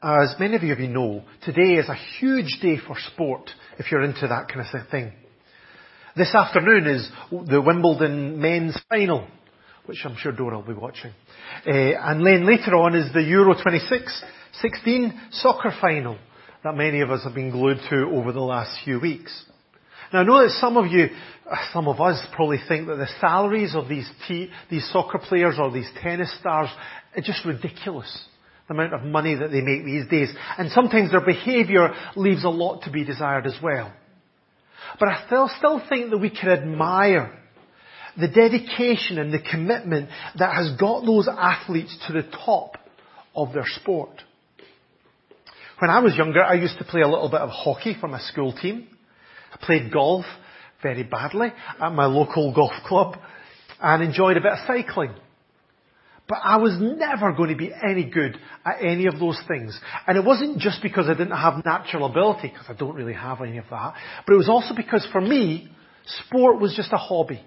As many of you know, today is a huge day for sport if you're into that kind of thing. This afternoon is the Wimbledon men's final, which I'm sure Dora will be watching. Uh, and then later on is the Euro 26 16 soccer final that many of us have been glued to over the last few weeks. Now I know that some of you, some of us probably think that the salaries of these, t- these soccer players or these tennis stars are just ridiculous the amount of money that they make these days. And sometimes their behaviour leaves a lot to be desired as well. But I still, still think that we can admire the dedication and the commitment that has got those athletes to the top of their sport. When I was younger, I used to play a little bit of hockey for my school team. I played golf very badly at my local golf club and enjoyed a bit of cycling. But I was never going to be any good at any of those things. And it wasn't just because I didn't have natural ability, because I don't really have any of that, but it was also because for me, sport was just a hobby.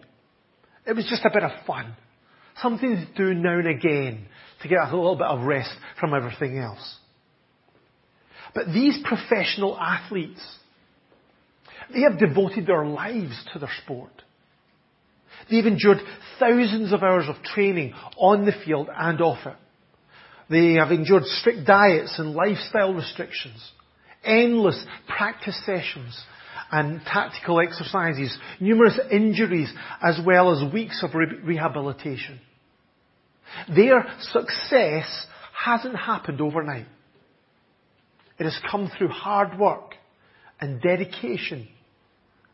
It was just a bit of fun. Something to do now and again to get a little bit of rest from everything else. But these professional athletes, they have devoted their lives to their sport. They've endured thousands of hours of training on the field and off it. They have endured strict diets and lifestyle restrictions, endless practice sessions and tactical exercises, numerous injuries, as well as weeks of re- rehabilitation. Their success hasn't happened overnight. It has come through hard work and dedication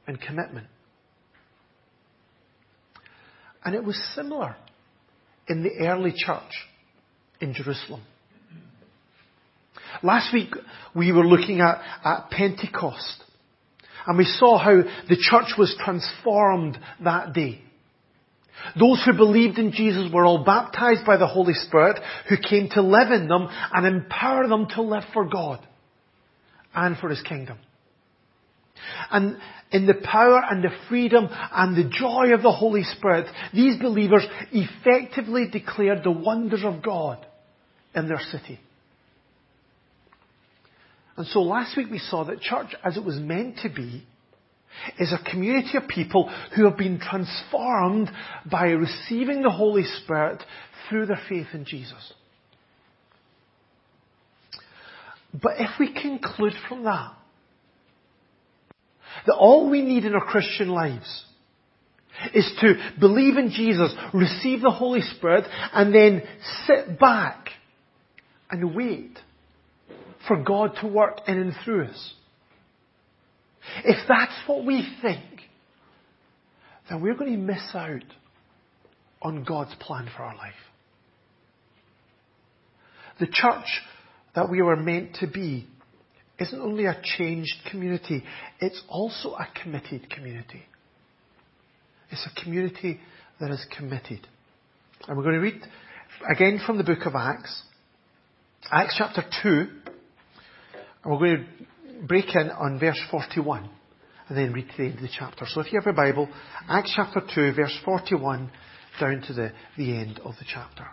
and commitment. And it was similar in the early church in Jerusalem. Last week we were looking at, at Pentecost and we saw how the church was transformed that day. Those who believed in Jesus were all baptized by the Holy Spirit who came to live in them and empower them to live for God and for His kingdom. And in the power and the freedom and the joy of the Holy Spirit, these believers effectively declared the wonders of God in their city. And so last week we saw that church, as it was meant to be, is a community of people who have been transformed by receiving the Holy Spirit through their faith in Jesus. But if we conclude from that that all we need in our Christian lives is to believe in Jesus, receive the Holy Spirit, and then sit back and wait for God to work in and through us. If that's what we think, then we're going to miss out on God's plan for our life. The church that we were meant to be isn't only a changed community, it's also a committed community. It's a community that is committed. And we're going to read again from the book of Acts, Acts chapter 2, and we're going to break in on verse 41 and then read to the end of the chapter. So if you have a Bible, Acts chapter 2, verse 41 down to the, the end of the chapter.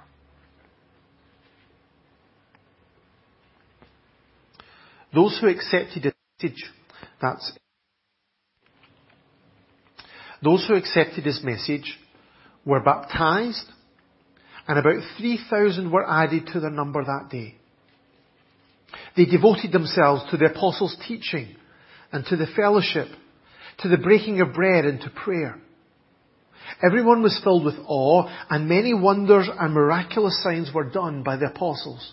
Those who accepted his message, that's those who accepted his message were baptized and about 3,000 were added to their number that day. They devoted themselves to the apostles' teaching and to the fellowship, to the breaking of bread and to prayer. Everyone was filled with awe and many wonders and miraculous signs were done by the apostles.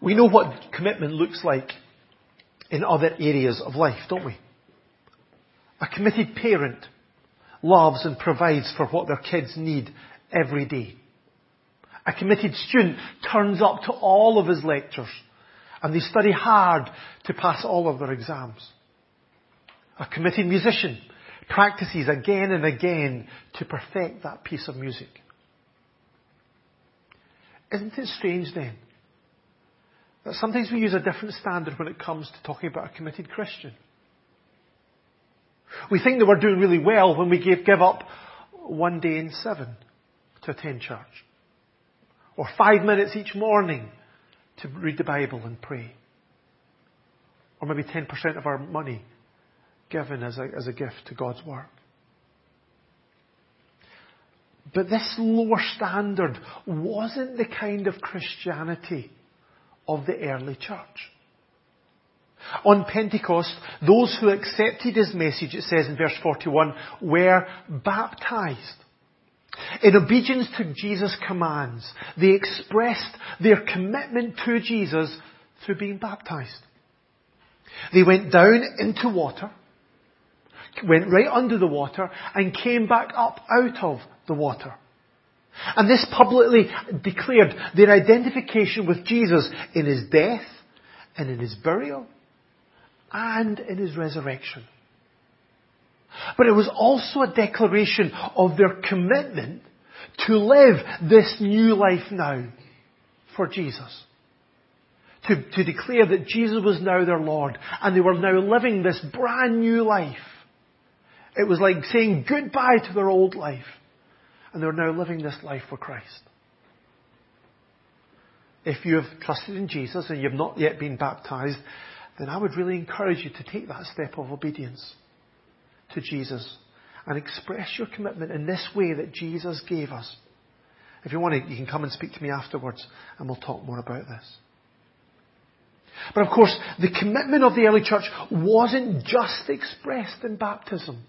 We know what commitment looks like in other areas of life, don't we? A committed parent loves and provides for what their kids need every day. A committed student turns up to all of his lectures and they study hard to pass all of their exams. A committed musician practices again and again to perfect that piece of music. Isn't it strange then that sometimes we use a different standard when it comes to talking about a committed Christian? We think that we're doing really well when we give, give up one day in seven to attend church. Or five minutes each morning to read the Bible and pray. Or maybe 10% of our money given as a, as a gift to God's work. But this lower standard wasn't the kind of Christianity of the early church. On Pentecost, those who accepted his message, it says in verse 41, were baptized. In obedience to Jesus' commands, they expressed their commitment to Jesus through being baptized. They went down into water, went right under the water, and came back up out of the water. And this publicly declared their identification with Jesus in his death and in his burial and in his resurrection. But it was also a declaration of their commitment to live this new life now for Jesus. To, to declare that Jesus was now their Lord and they were now living this brand new life. It was like saying goodbye to their old life and they're now living this life for Christ. If you have trusted in Jesus and you've not yet been baptized, then I would really encourage you to take that step of obedience to Jesus and express your commitment in this way that Jesus gave us. If you want to, you can come and speak to me afterwards and we'll talk more about this. But of course, the commitment of the early church wasn't just expressed in baptism.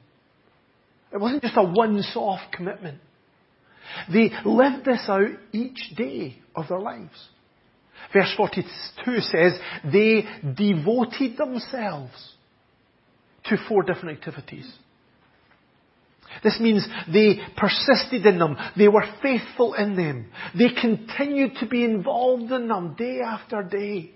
It wasn't just a once-off commitment. They lived this out each day of their lives. Verse 42 says, they devoted themselves to four different activities. This means they persisted in them. They were faithful in them. They continued to be involved in them day after day.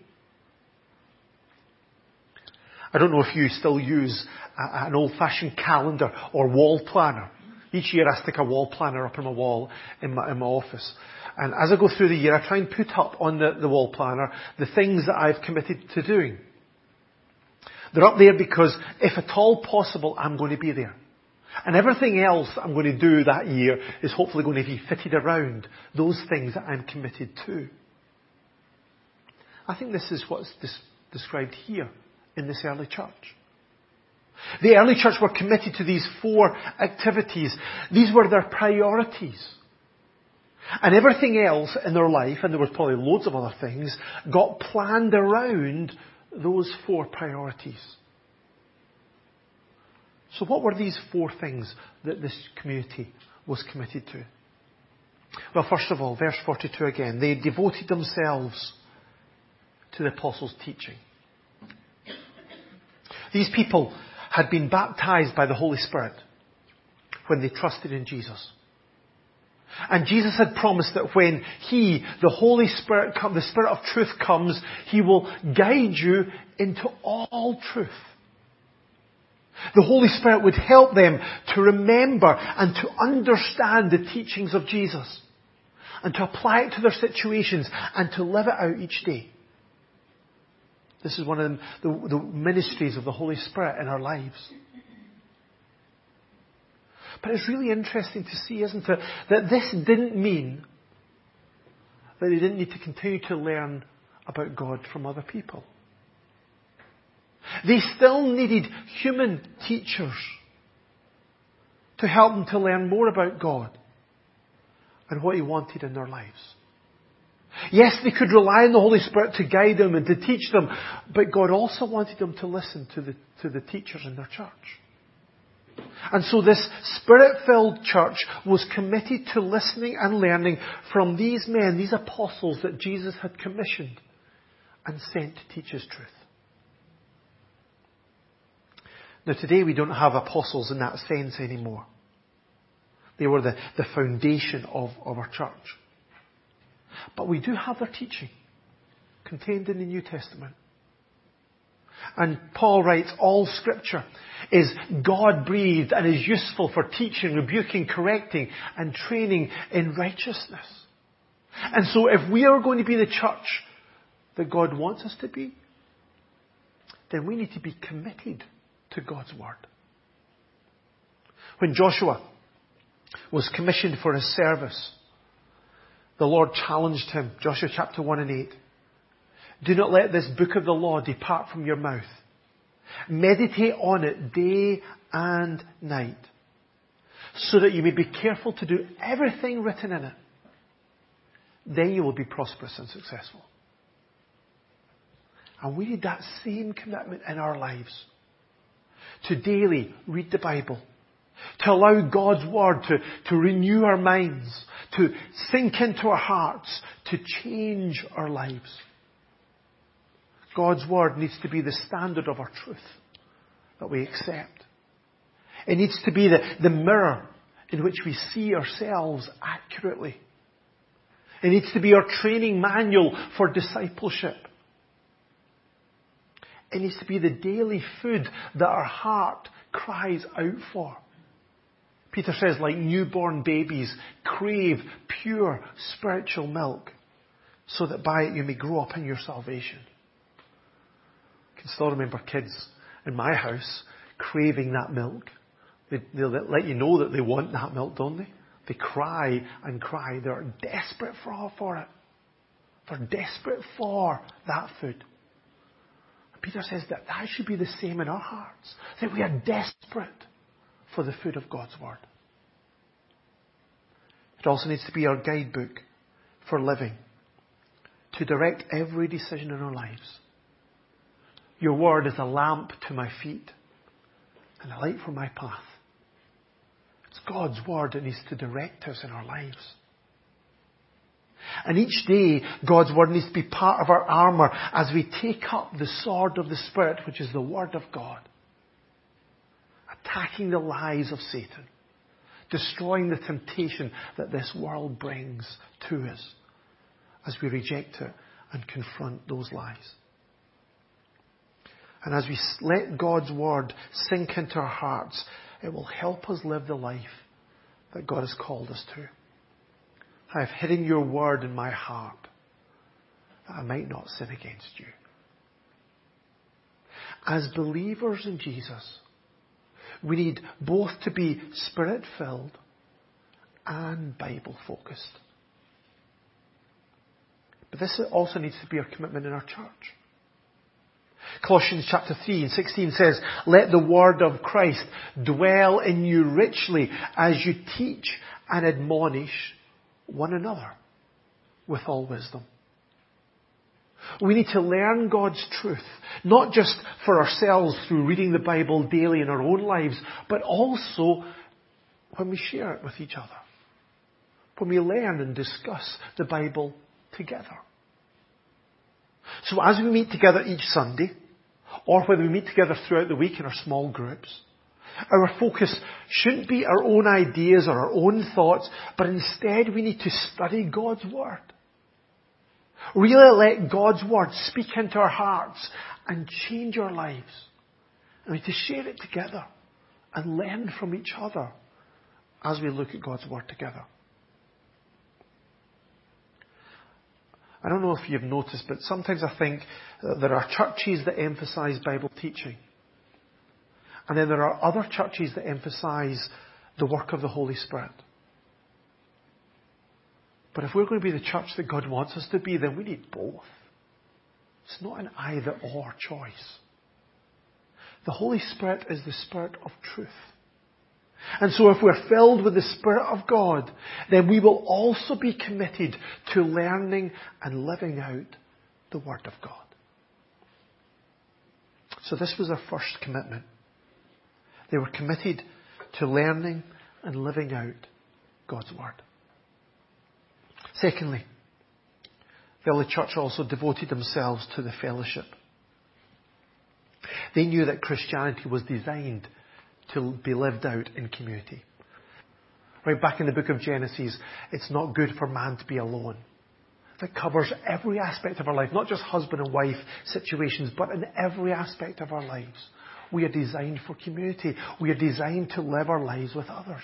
I don't know if you still use an old-fashioned calendar or wall planner. Each year I stick a wall planner up on my wall in my, in my office. And as I go through the year, I try and put up on the, the wall planner the things that I've committed to doing. They're up there because if at all possible, I'm going to be there. And everything else I'm going to do that year is hopefully going to be fitted around those things that I'm committed to. I think this is what's described here in this early church. The early church were committed to these four activities. These were their priorities. And everything else in their life, and there was probably loads of other things, got planned around those four priorities. So what were these four things that this community was committed to? Well, first of all, verse 42 again, they devoted themselves to the apostles' teaching. These people had been baptized by the Holy Spirit when they trusted in Jesus. And Jesus had promised that when He, the Holy Spirit, the Spirit of truth comes, He will guide you into all truth. The Holy Spirit would help them to remember and to understand the teachings of Jesus and to apply it to their situations and to live it out each day. This is one of the, the, ministries of the Holy Spirit in our lives. But it's really interesting to see, isn't it, that this didn't mean that they didn't need to continue to learn about God from other people. They still needed human teachers to help them to learn more about God and what He wanted in their lives. Yes, they could rely on the Holy Spirit to guide them and to teach them, but God also wanted them to listen to the, to the teachers in their church. And so this spirit-filled church was committed to listening and learning from these men, these apostles that Jesus had commissioned and sent to teach His truth. Now today we don't have apostles in that sense anymore. They were the, the foundation of, of our church. But we do have their teaching contained in the New Testament. And Paul writes, all scripture is God breathed and is useful for teaching, rebuking, correcting, and training in righteousness. And so if we are going to be the church that God wants us to be, then we need to be committed to God's Word. When Joshua was commissioned for his service, the Lord challenged him, Joshua chapter 1 and 8. Do not let this book of the law depart from your mouth. Meditate on it day and night, so that you may be careful to do everything written in it. Then you will be prosperous and successful. And we need that same commitment in our lives. To daily read the Bible. To allow God's Word to, to renew our minds. To sink into our hearts. To change our lives. God's Word needs to be the standard of our truth that we accept. It needs to be the, the mirror in which we see ourselves accurately. It needs to be our training manual for discipleship. It needs to be the daily food that our heart cries out for. Peter says, like newborn babies, crave pure spiritual milk so that by it you may grow up in your salvation I can still remember kids in my house craving that milk. They, they'll let you know that they want that milk, don't they? They cry and cry. They're desperate for, for it. They're desperate for that food. Peter says that that should be the same in our hearts. That we are desperate for the food of God's Word. It also needs to be our guidebook for living, to direct every decision in our lives. Your word is a lamp to my feet and a light for my path. It's God's word that needs to direct us in our lives. And each day, God's word needs to be part of our armour as we take up the sword of the Spirit, which is the word of God. Attacking the lies of Satan. Destroying the temptation that this world brings to us as we reject it and confront those lies. And as we let God's word sink into our hearts, it will help us live the life that God has called us to. I have hidden your word in my heart that I might not sin against you. As believers in Jesus, we need both to be spirit filled and Bible focused. But this also needs to be our commitment in our church. Colossians chapter 3 and 16 says, Let the word of Christ dwell in you richly as you teach and admonish one another with all wisdom. We need to learn God's truth, not just for ourselves through reading the Bible daily in our own lives, but also when we share it with each other. When we learn and discuss the Bible together. So as we meet together each Sunday, or whether we meet together throughout the week in our small groups, our focus shouldn't be our own ideas or our own thoughts, but instead we need to study God's Word. Really let God's Word speak into our hearts and change our lives. And we need to share it together and learn from each other as we look at God's Word together. I don't know if you've noticed, but sometimes I think there are churches that emphasize Bible teaching. And then there are other churches that emphasize the work of the Holy Spirit. But if we're going to be the church that God wants us to be, then we need both. It's not an either or choice. The Holy Spirit is the Spirit of truth. And so if we're filled with the Spirit of God, then we will also be committed to learning and living out the Word of God. So this was their first commitment. They were committed to learning and living out God's Word. Secondly, the early church also devoted themselves to the fellowship. They knew that Christianity was designed to be lived out in community. Right back in the book of Genesis, it's not good for man to be alone. that covers every aspect of our life, not just husband and wife situations, but in every aspect of our lives. We are designed for community. We are designed to live our lives with others.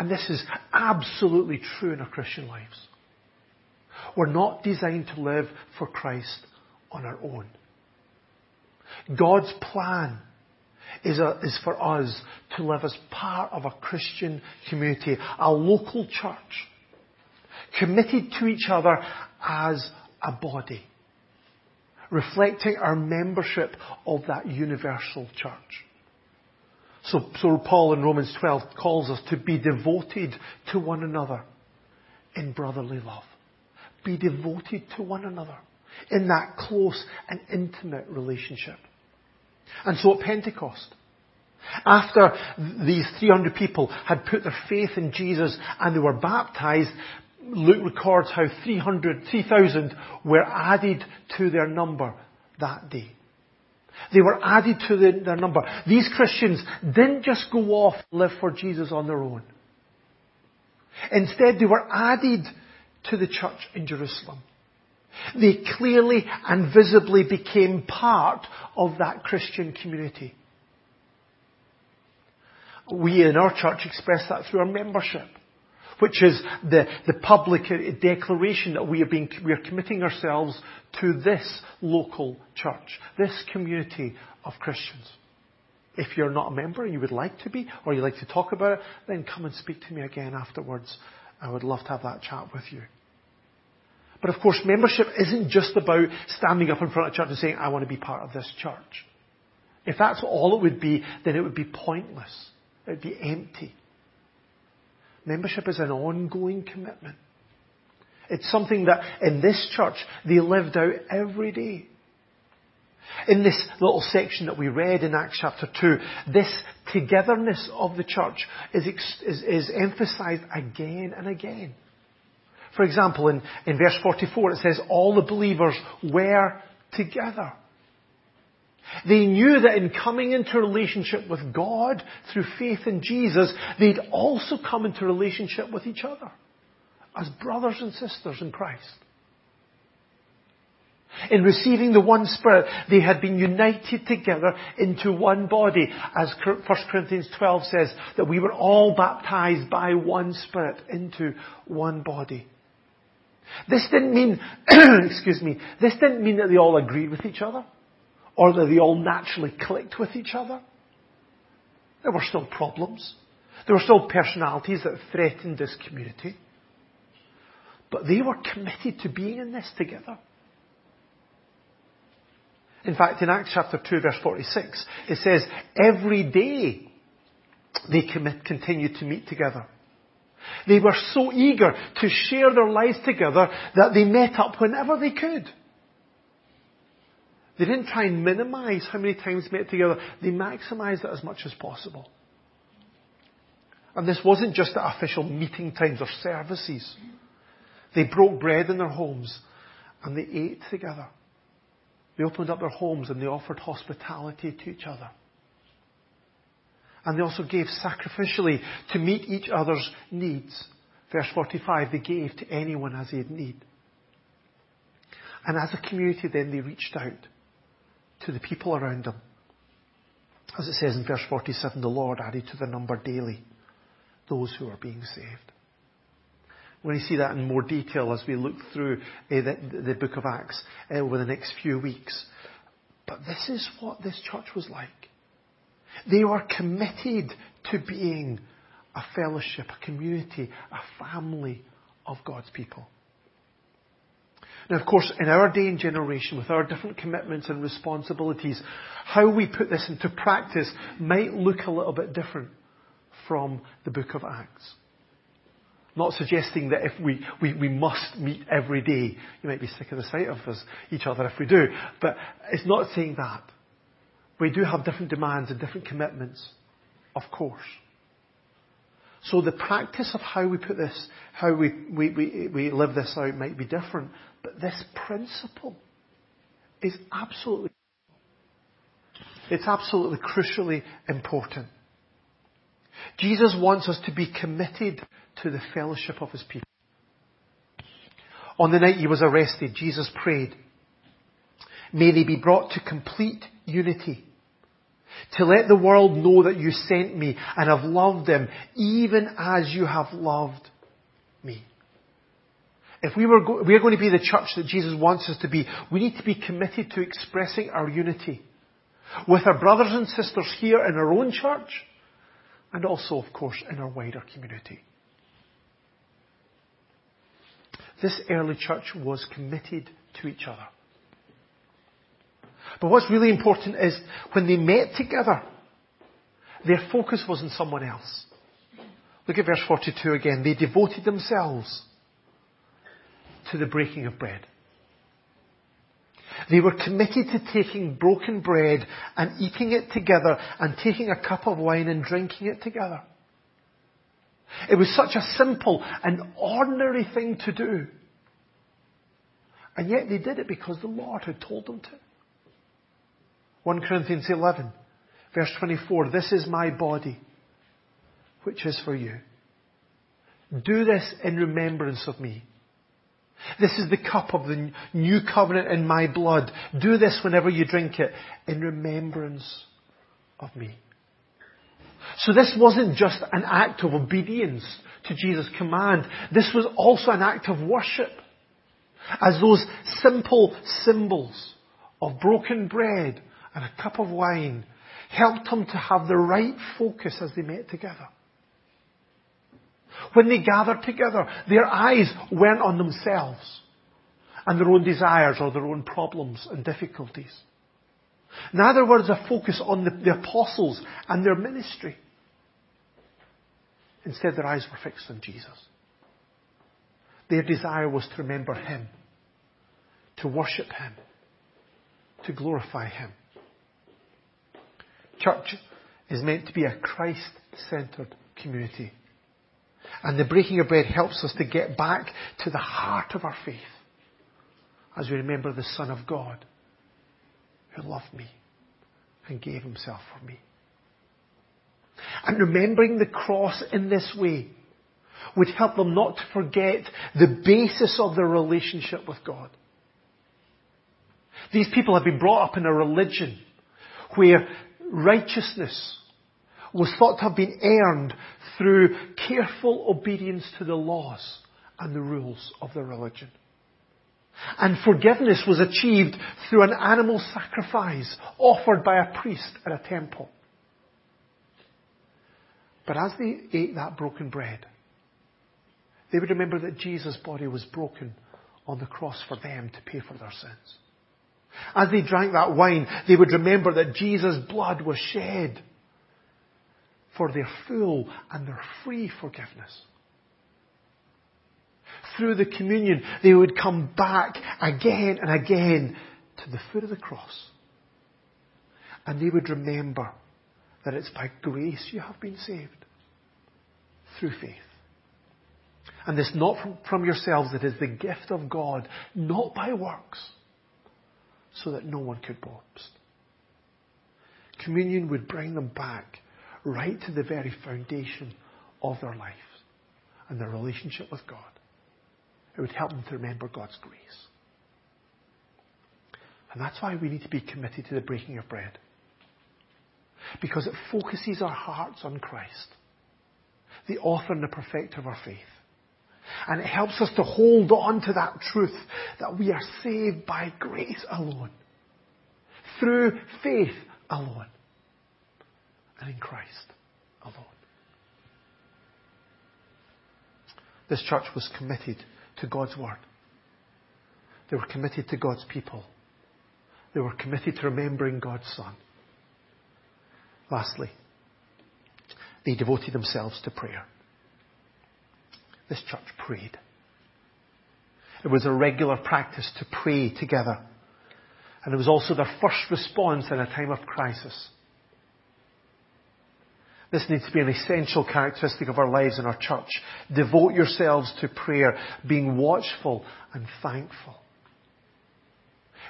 And this is absolutely true in our Christian lives. We're not designed to live for Christ on our own. God's plan is, a, is for us to live as part of a Christian community, a local church, committed to each other as a body, reflecting our membership of that universal church. So, so Paul in Romans 12 calls us to be devoted to one another in brotherly love. Be devoted to one another in that close and intimate relationship. And so at Pentecost, after these 300 people had put their faith in Jesus and they were baptized, Luke records how 300, 3,000 were added to their number that day. They were added to the, their number. These Christians didn't just go off live for Jesus on their own. Instead, they were added to the church in Jerusalem. They clearly and visibly became part of that Christian community. We in our church express that through our membership, which is the, the public uh, declaration that we are, being, we are committing ourselves to this local church, this community of Christians. If you're not a member and you would like to be, or you'd like to talk about it, then come and speak to me again afterwards. I would love to have that chat with you. But of course, membership isn't just about standing up in front of church and saying, I want to be part of this church. If that's all it would be, then it would be pointless. It would be empty. Membership is an ongoing commitment. It's something that in this church they lived out every day. In this little section that we read in Acts chapter 2, this togetherness of the church is, is, is emphasized again and again. For example, in, in verse 44 it says, all the believers were together. They knew that in coming into relationship with God through faith in Jesus, they'd also come into relationship with each other as brothers and sisters in Christ. In receiving the one Spirit, they had been united together into one body. As 1 Corinthians 12 says, that we were all baptized by one Spirit into one body. This didn't mean, excuse me, this didn't mean that they all agreed with each other or that they all naturally clicked with each other. There were still problems. There were still personalities that threatened this community. But they were committed to being in this together. In fact, in Acts chapter 2 verse 46, it says, every day they commit, continued to meet together. They were so eager to share their lives together that they met up whenever they could. They didn't try and minimize how many times they met together. They maximized it as much as possible. And this wasn't just at official meeting times or services. They broke bread in their homes and they ate together. They opened up their homes and they offered hospitality to each other. And they also gave sacrificially to meet each other's needs. Verse 45, they gave to anyone as they had need. And as a community then they reached out to the people around them. As it says in verse 47, the Lord added to the number daily those who are being saved. We're going to see that in more detail as we look through uh, the, the, book of Acts uh, over the next few weeks. But this is what this church was like. They were committed to being a fellowship, a community, a family of God's people. Now, of course, in our day and generation, with our different commitments and responsibilities, how we put this into practice might look a little bit different from the book of Acts. Not suggesting that if we, we, we must meet every day, you might be sick of the sight of us, each other if we do, but it's not saying that. We do have different demands and different commitments, of course. So the practice of how we put this, how we, we, we, we live this out might be different, but this principle is absolutely, it's absolutely crucially important. Jesus wants us to be committed to the fellowship of His people. On the night he was arrested, Jesus prayed, May they be brought to complete unity. To let the world know that you sent me and have loved them even as you have loved me. If we were we are going to be the church that Jesus wants us to be, we need to be committed to expressing our unity with our brothers and sisters here in our own church and also, of course, in our wider community. This early church was committed to each other. But what's really important is when they met together, their focus was on someone else. Look at verse 42 again. They devoted themselves to the breaking of bread. They were committed to taking broken bread and eating it together and taking a cup of wine and drinking it together. It was such a simple and ordinary thing to do. And yet they did it because the Lord had told them to. 1 Corinthians 11, verse 24, this is my body, which is for you. Do this in remembrance of me. This is the cup of the new covenant in my blood. Do this whenever you drink it in remembrance of me. So this wasn't just an act of obedience to Jesus' command. This was also an act of worship. As those simple symbols of broken bread and a cup of wine helped them to have the right focus as they met together. When they gathered together, their eyes weren't on themselves and their own desires or their own problems and difficulties. In other words, a focus on the, the apostles and their ministry. Instead, their eyes were fixed on Jesus. Their desire was to remember Him, to worship Him, to glorify Him. Church is meant to be a Christ-centered community. And the breaking of bread helps us to get back to the heart of our faith as we remember the Son of God who loved me and gave himself for me. And remembering the cross in this way would help them not to forget the basis of their relationship with God. These people have been brought up in a religion where righteousness was thought to have been earned through careful obedience to the laws and the rules of the religion. And forgiveness was achieved through an animal sacrifice offered by a priest at a temple. But as they ate that broken bread, they would remember that Jesus' body was broken on the cross for them to pay for their sins. As they drank that wine, they would remember that Jesus' blood was shed for their full and their free forgiveness. Through the communion, they would come back again and again to the foot of the cross. And they would remember that it's by grace you have been saved. Through faith. And this not from, from yourselves, it is the gift of God, not by works, so that no one could boast. Communion would bring them back right to the very foundation of their lives and their relationship with God. It would help them to remember God's grace. And that's why we need to be committed to the breaking of bread. Because it focuses our hearts on Christ, the author and the perfecter of our faith. And it helps us to hold on to that truth that we are saved by grace alone, through faith alone and in Christ alone. This church was committed to God's Word. They were committed to God's people. They were committed to remembering God's Son. Lastly, they devoted themselves to prayer. This church prayed. It was a regular practice to pray together. And it was also their first response in a time of crisis. This needs to be an essential characteristic of our lives in our church. Devote yourselves to prayer, being watchful and thankful.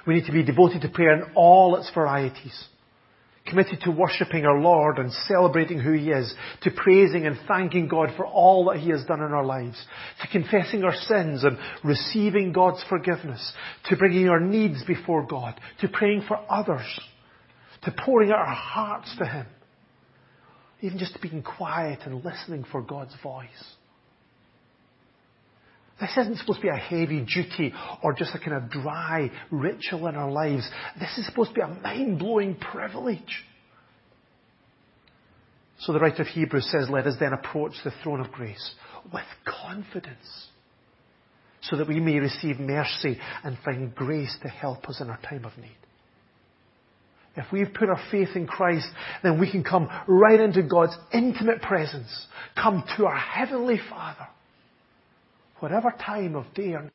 We need to be devoted to prayer in all its varieties. committed to worshipping our Lord and celebrating who He is, to praising and thanking God for all that He has done in our lives, to confessing our sins and receiving God's forgiveness, to bringing our needs before God, to praying for others, to pouring out our hearts to Him, even just being quiet and listening for God's voice. This isn't supposed to be a heavy duty or just a kind of dry ritual in our lives. This is supposed to be a mind-blowing privilege. So the writer of Hebrews says, let us then approach the throne of grace with confidence so that we may receive mercy and find grace to help us in our time of need. If we've put our faith in Christ, then we can come right into God's intimate presence, come to our Heavenly Father whatever time of day or night,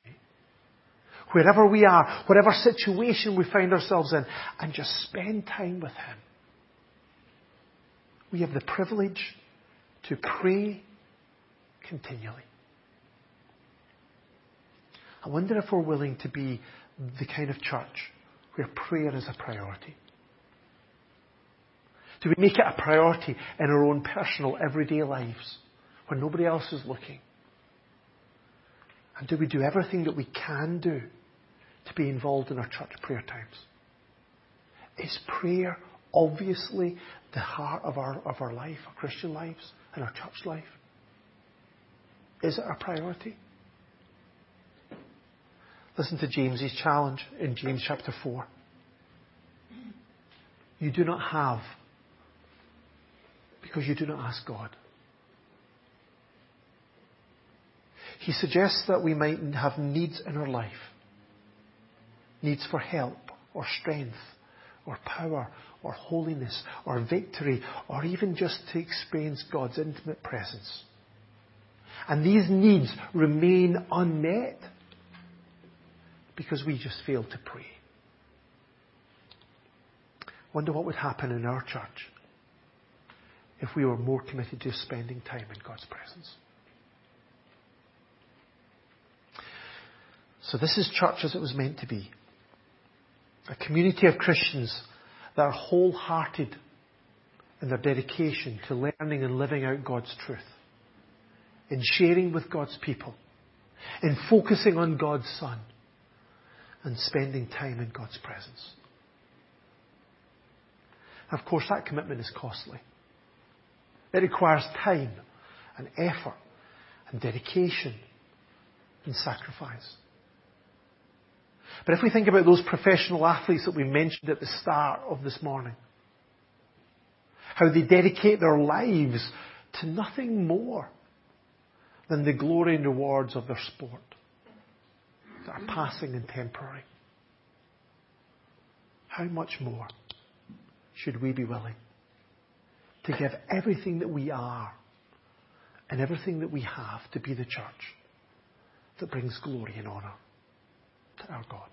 wherever we are, whatever situation we find ourselves in, and just spend time with Him. We have the privilege to pray continually. I wonder if we're willing to be the kind of church where prayer is a priority. Do we make it a priority in our own personal, everyday lives when nobody else is looking? And do we do everything that we can do to be involved in our church prayer times? Is prayer obviously the heart of our, of our life, our Christian lives, and our church life? Is it a priority? Listen to James's challenge in James chapter 4. You do not have because you do not ask God. He suggests that we might have needs in our life. Needs for help or strength or power or holiness or victory or even just to experience God's intimate presence. And these needs remain unmet because we just fail to pray. Wonder what would happen in our church if we were more committed to spending time in God's presence. So this is church as it was meant to be. A community of Christians that are wholehearted in their dedication to learning and living out God's truth. In sharing with God's people. In focusing on God's Son. And spending time in God's presence. Of course, that commitment is costly. It requires time and effort and dedication and sacrifice. But if we think about those professional athletes that we mentioned at the start of this morning, how they dedicate their lives to nothing more than the glory and rewards of their sport that are passing and temporary. How much more should we be willing to give everything that we are and everything that we have to be the church that brings glory and honour to our God.